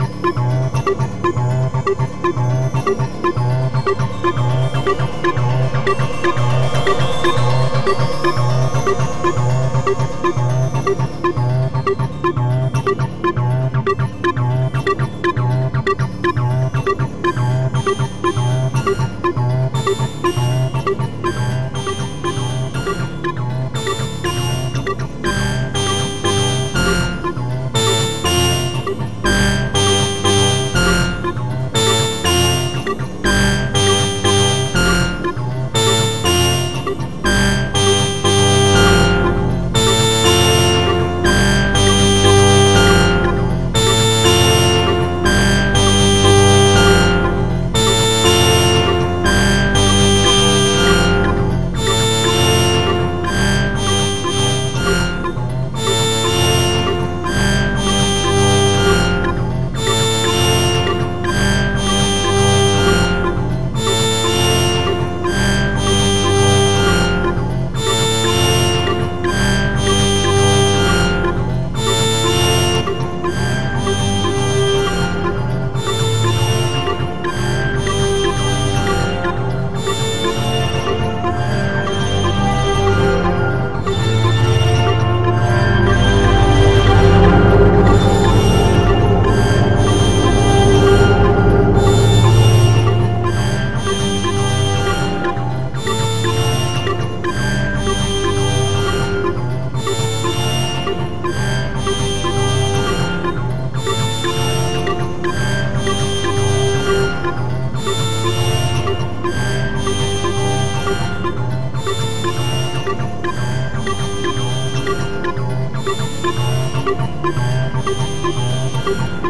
Thank you. you